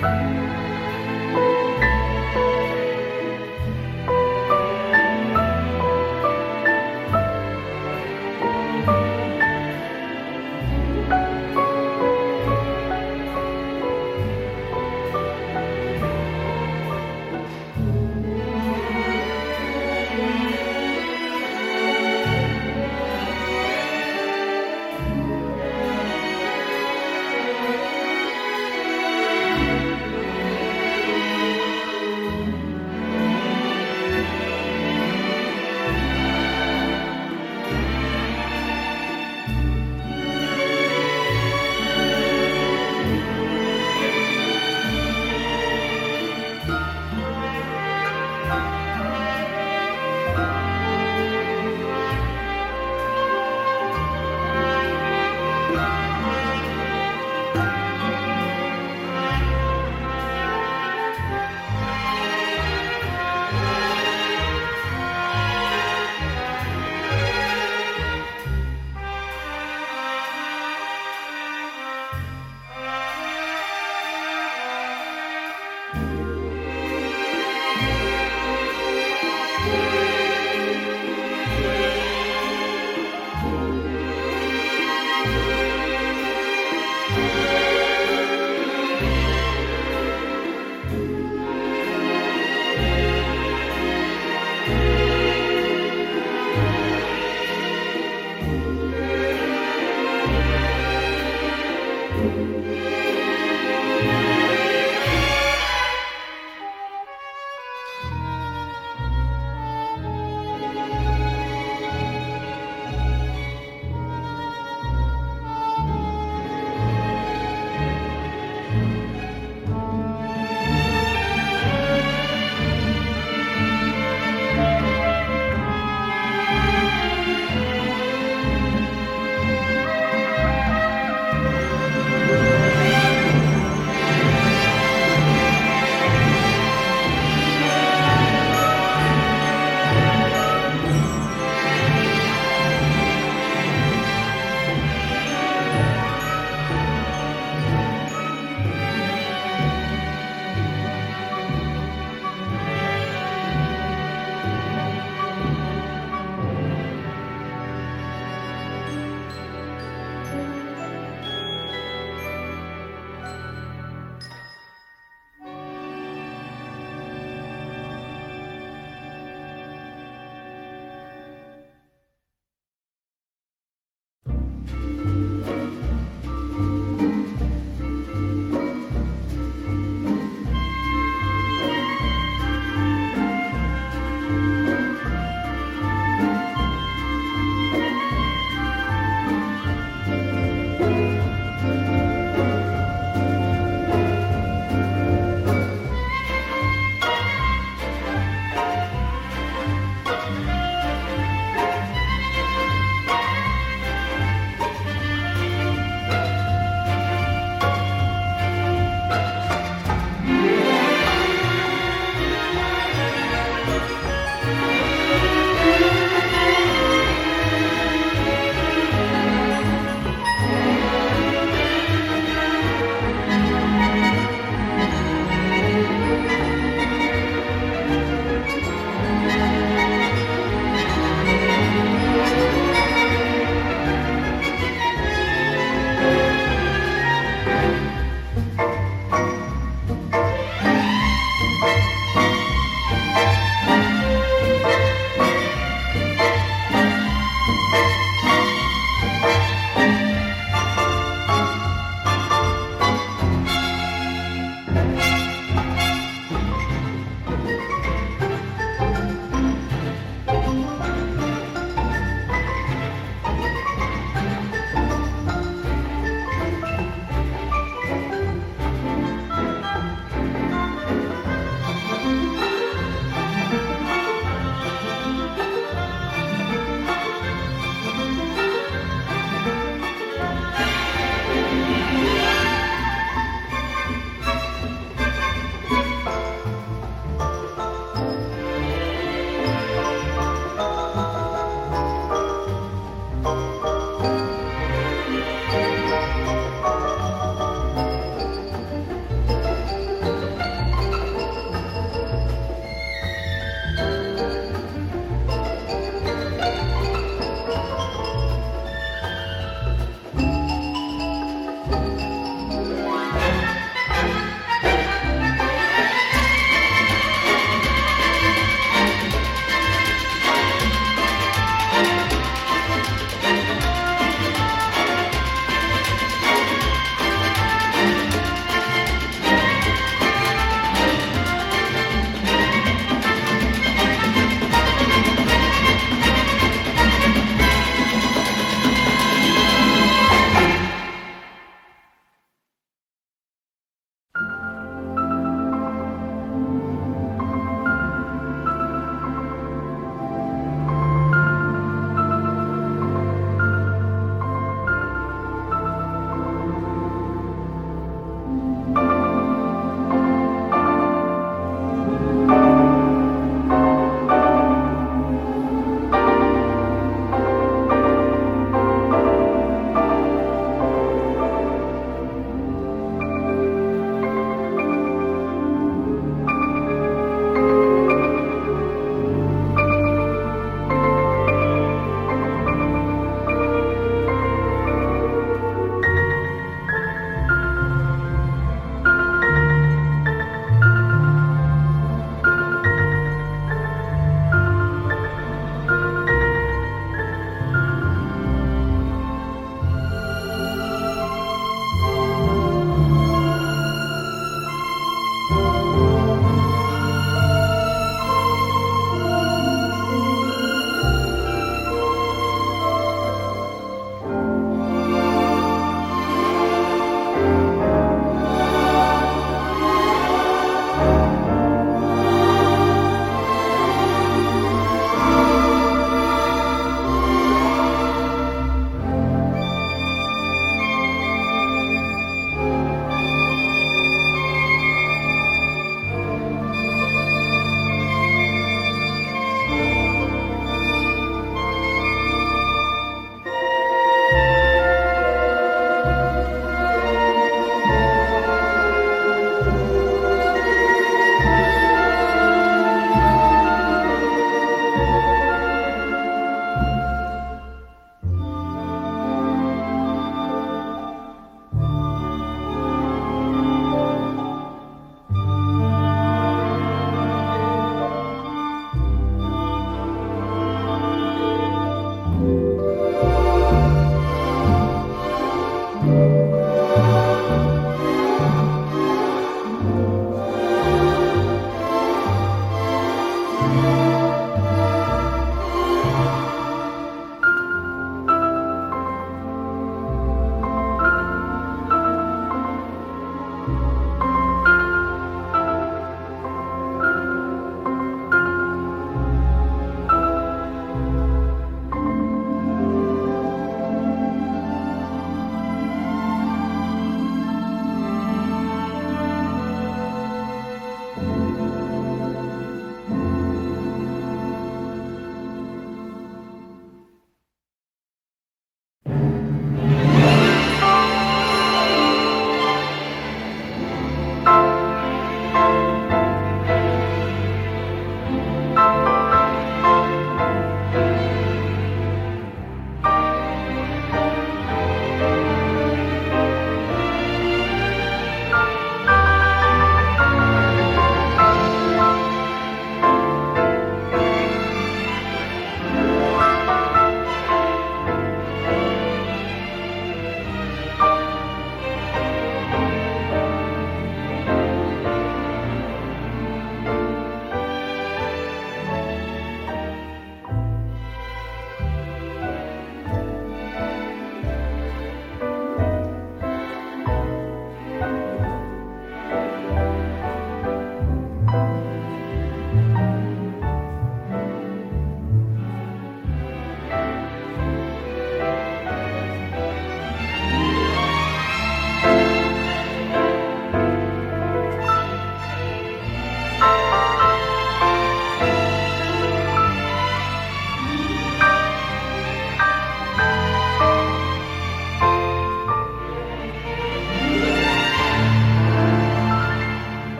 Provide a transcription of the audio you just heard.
Música